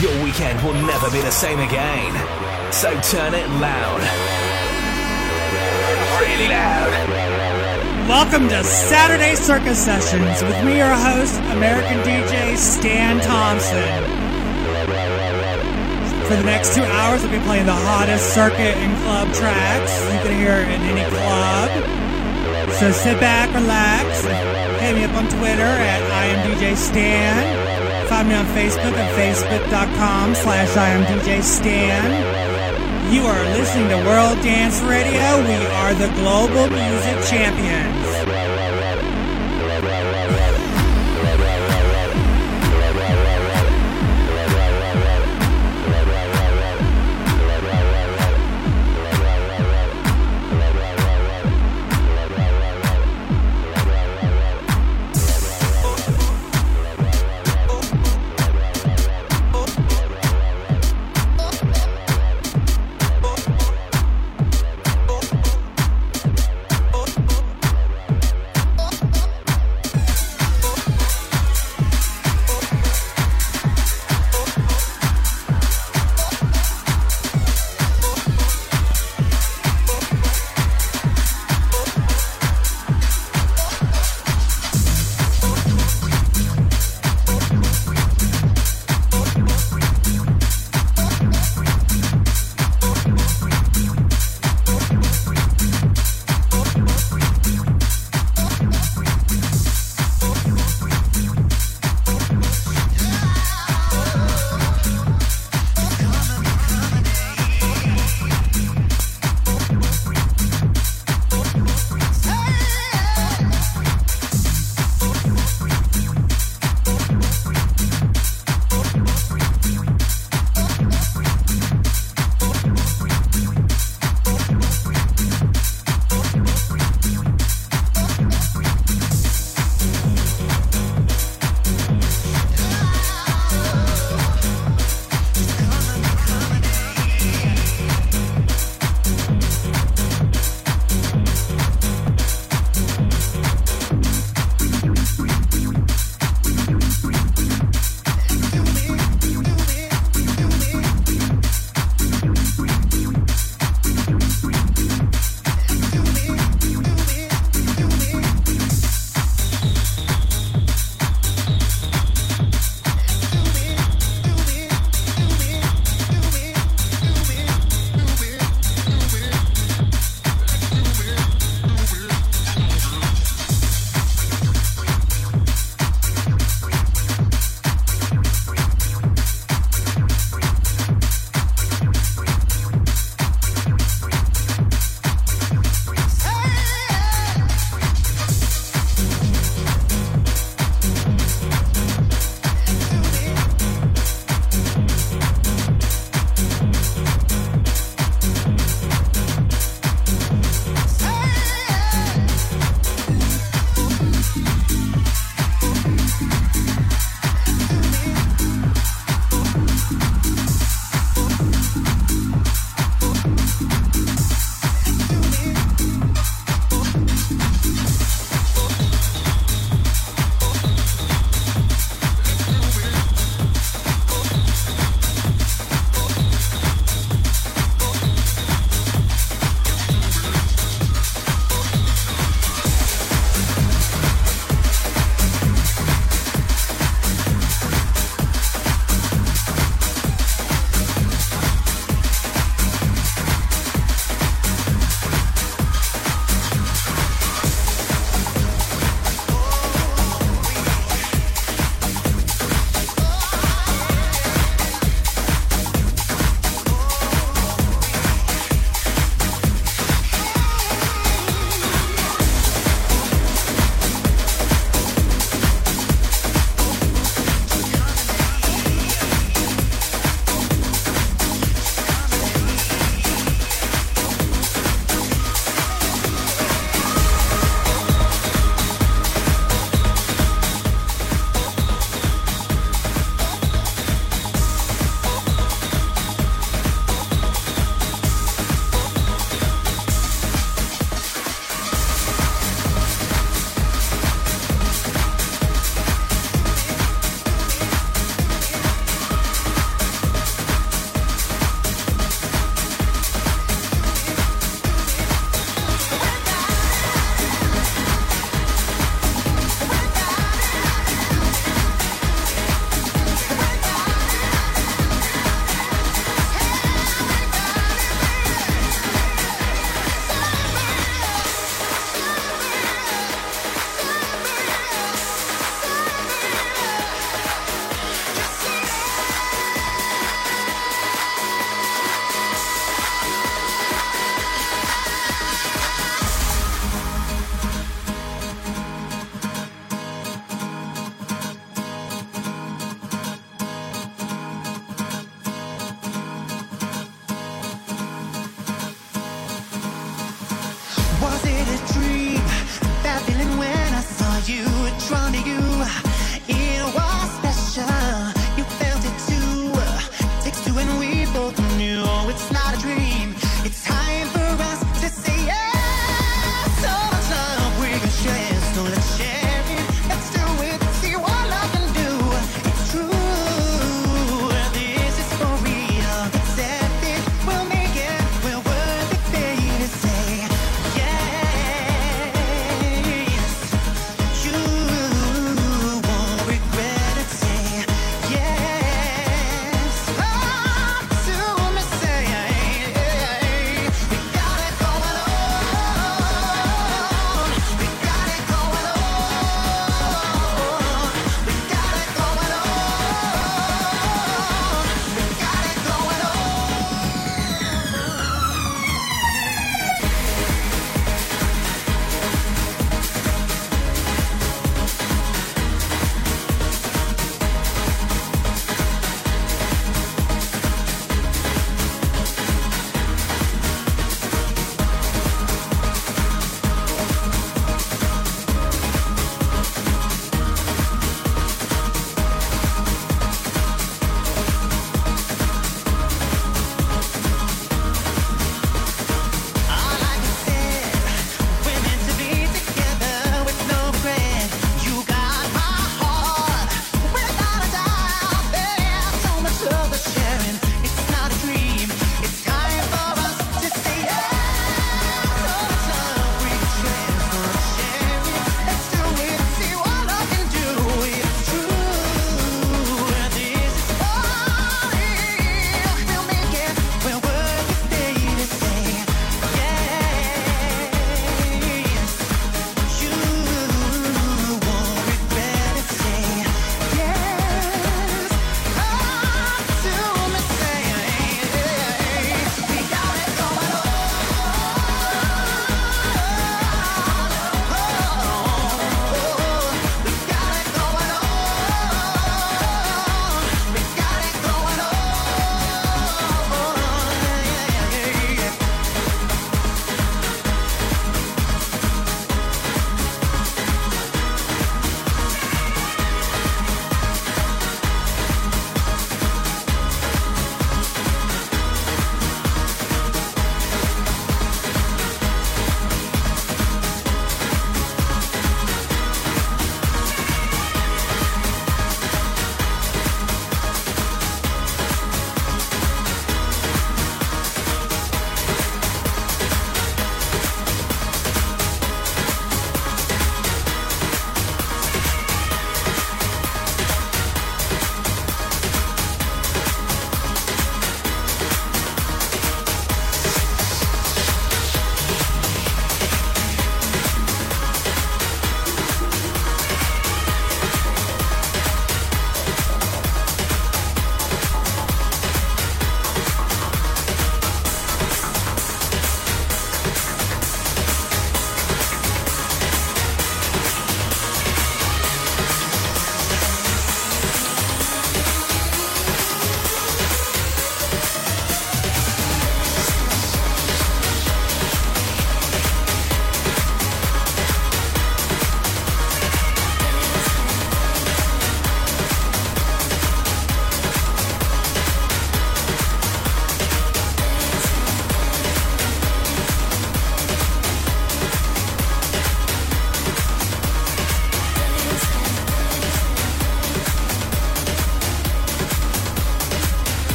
Your weekend will never be the same again. So turn it loud. Really loud. Welcome to Saturday Circuit Sessions with me, your host, American DJ Staan Thompson. For the next two hours, I'll be playing the hottest circuit and club tracks you can hear in any club. So sit back, relax, hit me up on Twitter at IamDJStan. Find me on Facebook at facebook.com slash IamDJStan. You are listening to World Dance Radio. We are the global music champions.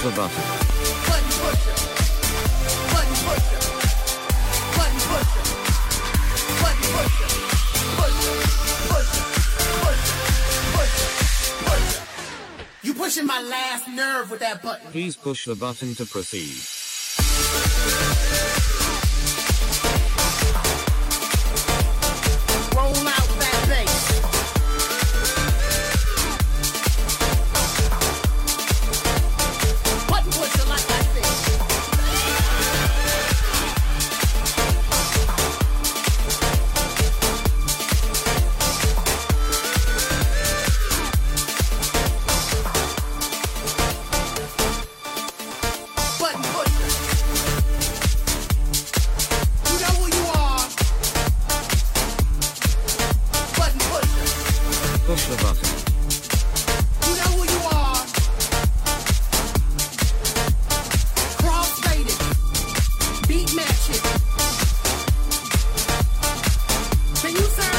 push the button. Button pusher. Button pusher. Button pusher. Button pusher. Pusher. Pusher. Pusher. Pusher. Pusher. You pushing my last nerve with that button. Please push the button to proceed. you say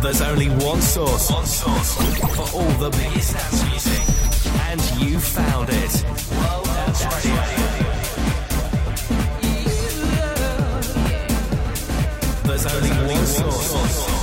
There's only one source, one source for all the biggest dance music, and you found it. There's only one source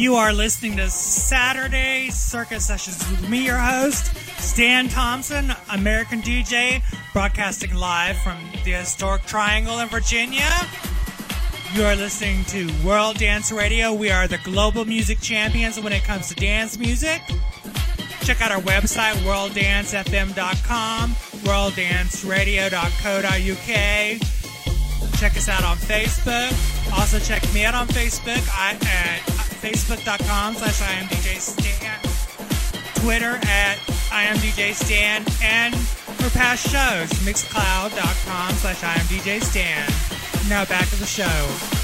You are listening to Saturday Circuit Sessions with me, your host, Staan Thompson, American DJ, broadcasting live from the historic Triangle in Virginia. You are listening to World Dance Radio. We are the global music champions when it comes to dance music. Check out our website, worlddancefm.com, worlddanceradio.co.uk. Check us out on Facebook. Also check me out on Facebook I, at facebook.com slash imdjstan, Twitter at imdjstan, and for past shows, mixcloud.com slash imdjstan. Now back to the show.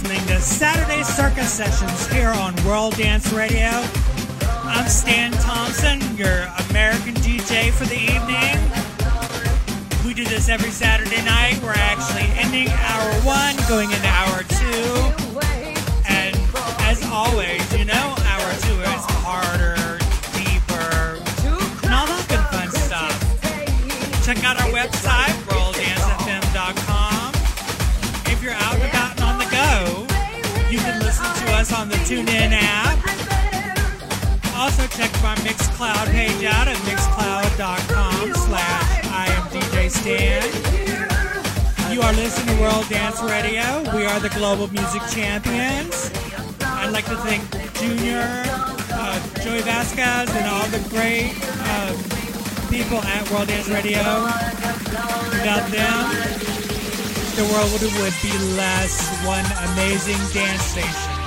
Listening to Saturday Circuit Sessions here on World Dance Radio. I'm Staan Thompson, your American DJ for the evening. We do this every Saturday night. We're actually ending hour one, going into hour two. And as always, you know, hour two is harder, deeper, and all that good fun stuff. Check out our website, us on the TuneIn app. Also check our Mixcloud page out at mixcloud.com slash I am DJ Stan. You are listening to World Dance Radio. We are the global music champions. I'd like to thank Junior, uh, Joey Vasquez, and all the great uh, people at World Dance Radio. Without them, the world would be less one amazing dance station.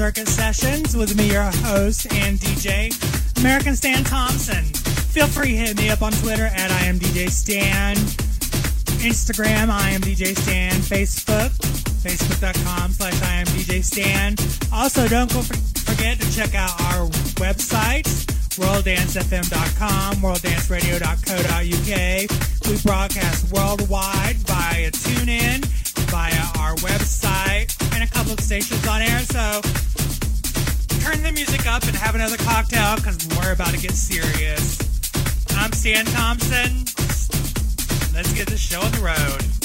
Circuit Sessions with me, your host and DJ, American Staan Thompson. Feel free to hit me up on Twitter at I am DJ Stan, Instagram I am DJ Stan, Facebook, facebook.com slash I am DJ Stan. Also, don't go for, forget to check out our website, worlddancefm.com, worlddanceradio.co.uk. We broadcast worldwide via TuneIn, via our website, a couple of stations on air. So turn the music up and have another cocktail because we're about to get serious. I'm Staan Thompson. Let's get this show on the road.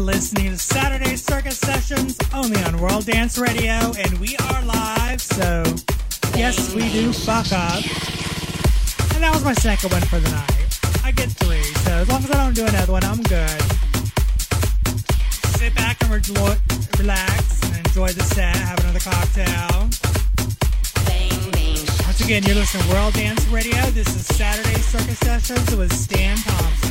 Listening to Saturday Circuit Sessions only on World Dance Radio, and we are live, so yes, we do fuck up. And that was my second one for the night. I get three, so as long as I don't do another one, I'm good. Sit back and re- relax and enjoy the set, have another cocktail. Once again, you're listening to World Dance Radio. This is Saturday Circuit Sessions with Staan Thompson.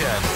Dance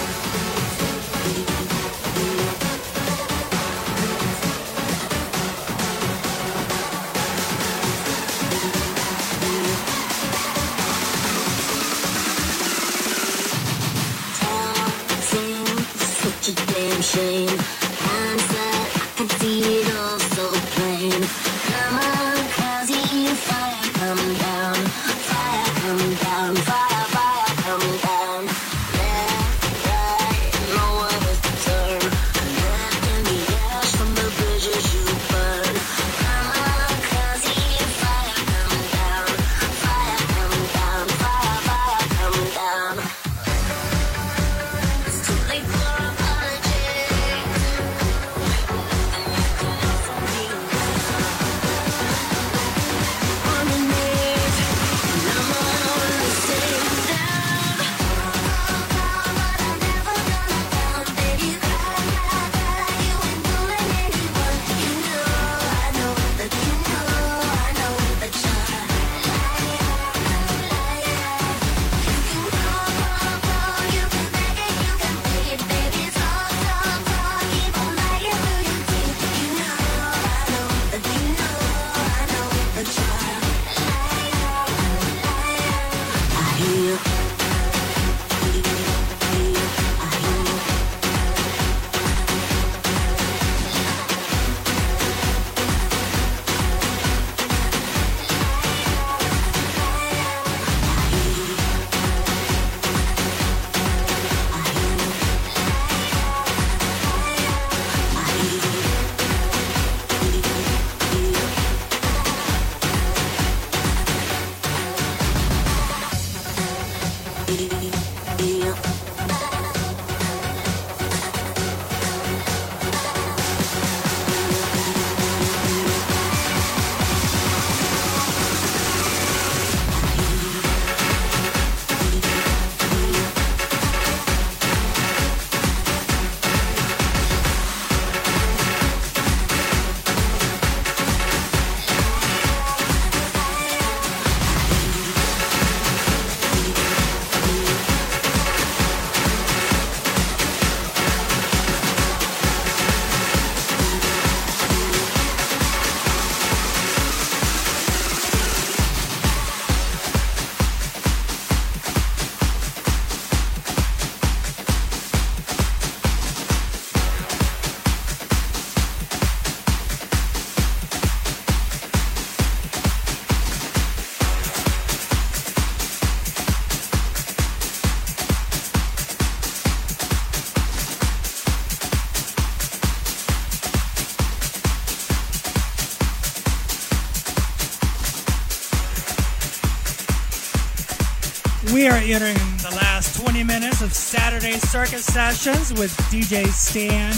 entering the last 20 minutes of Saturday Circuit Sessions with DJ Staan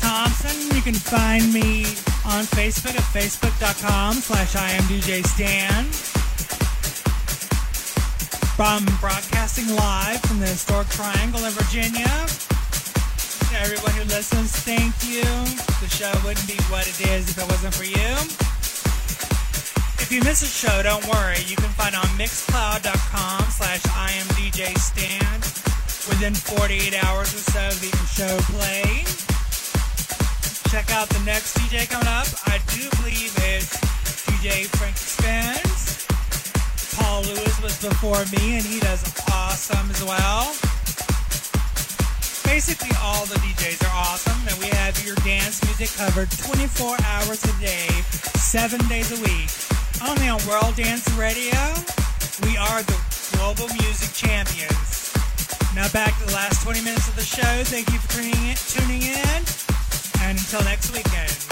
Thompson. You can find me on Facebook at facebook.com slash imdjstan. From broadcasting live from the historic Triangle in Virginia. To everyone who listens, thank you. The show wouldn't be what it is if it wasn't for you. If you miss a show, don't worry. You can find on mixcloud.com slash imdjstand within 48 hours or so of the show playing. Check out the next DJ coming up. I do believe it's DJ Frank Spence. Paul Lewis was before me, and he does awesome as well. Basically, all the DJs are awesome, and we have your dance music covered 24 hours a day, seven days a week. Only on World Dance Radio, we are the global music champions. Now back to the last 20 minutes of the show. Thank you for tuning in, and until next weekend.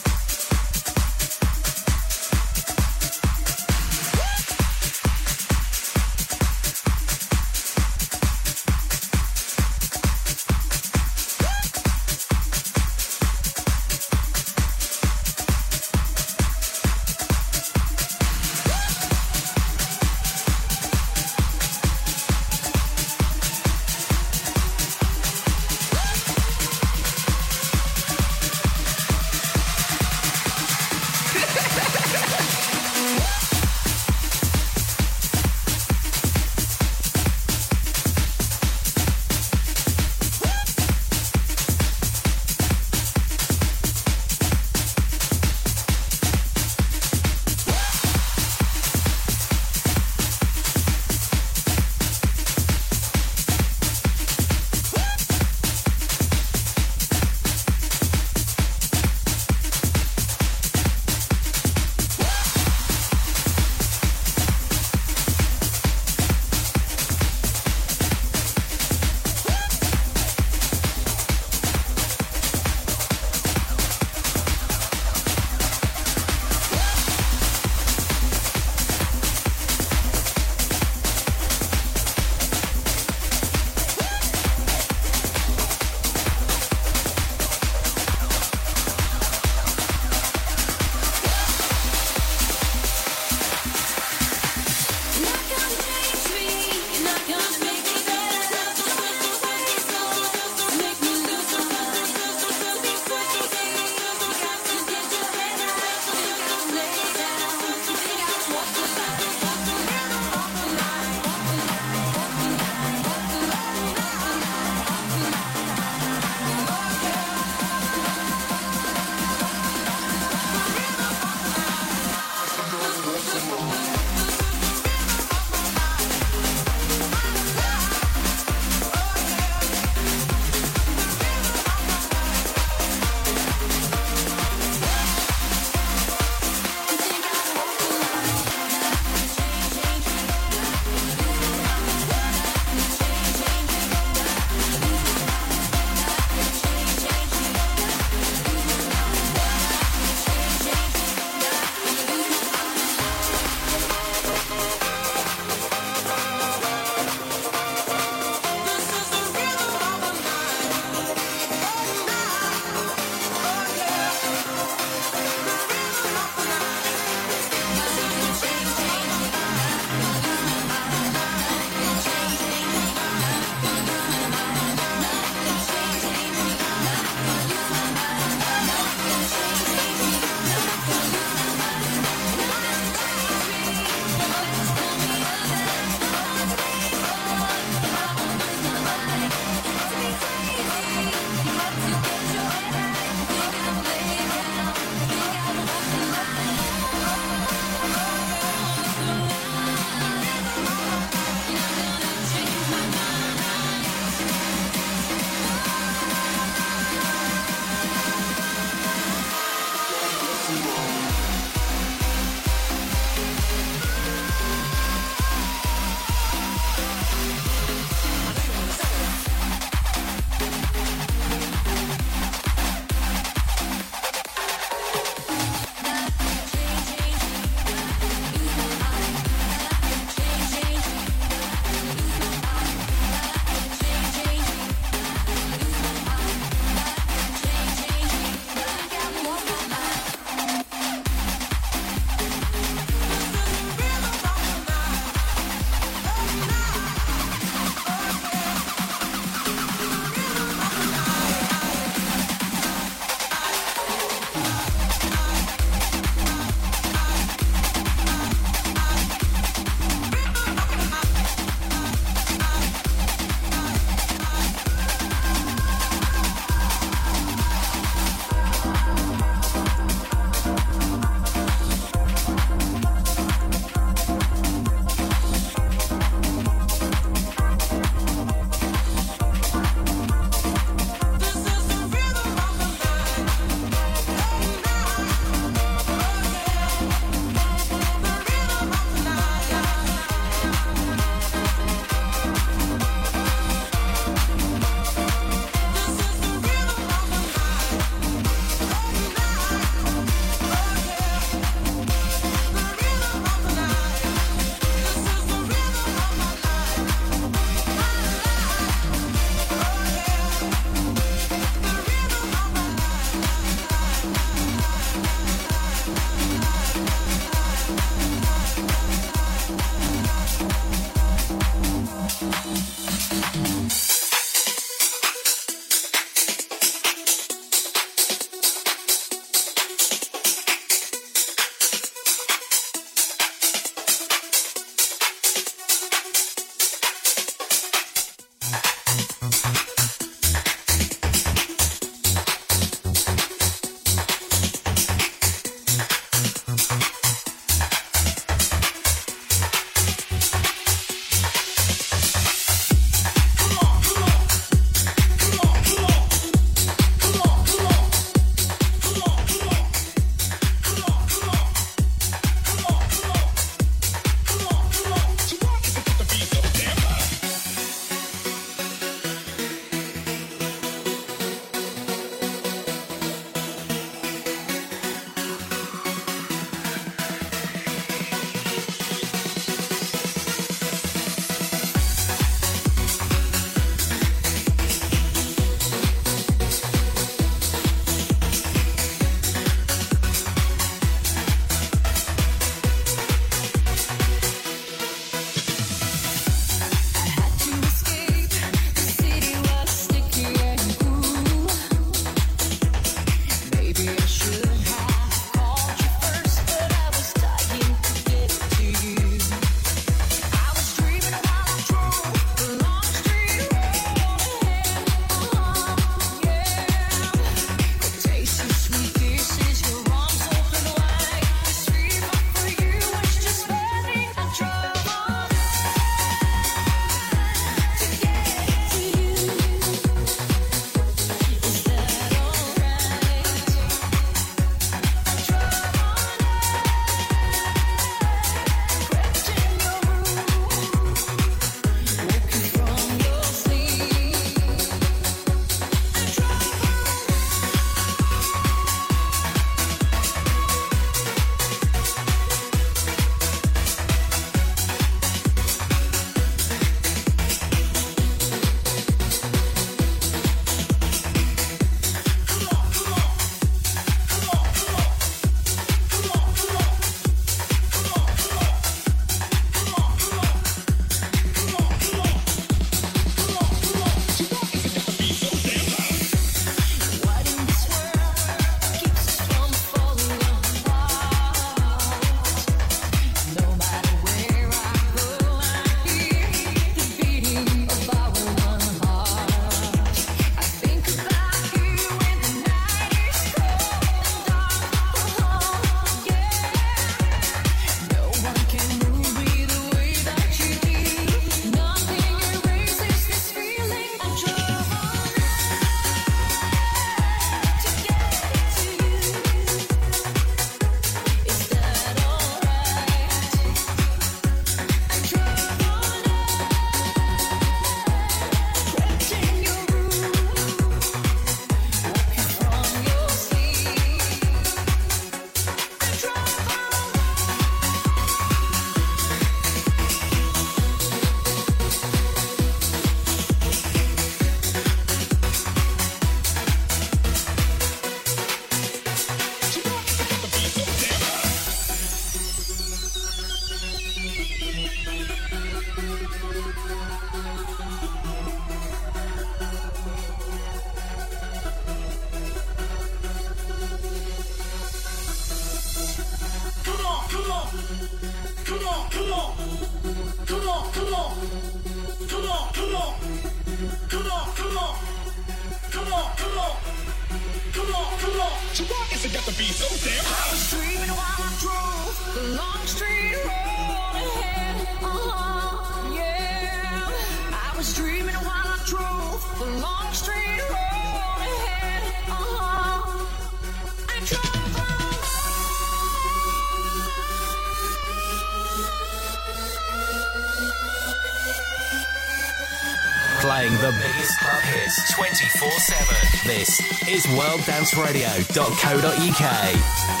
24 7. This is worlddanceradio.co.uk.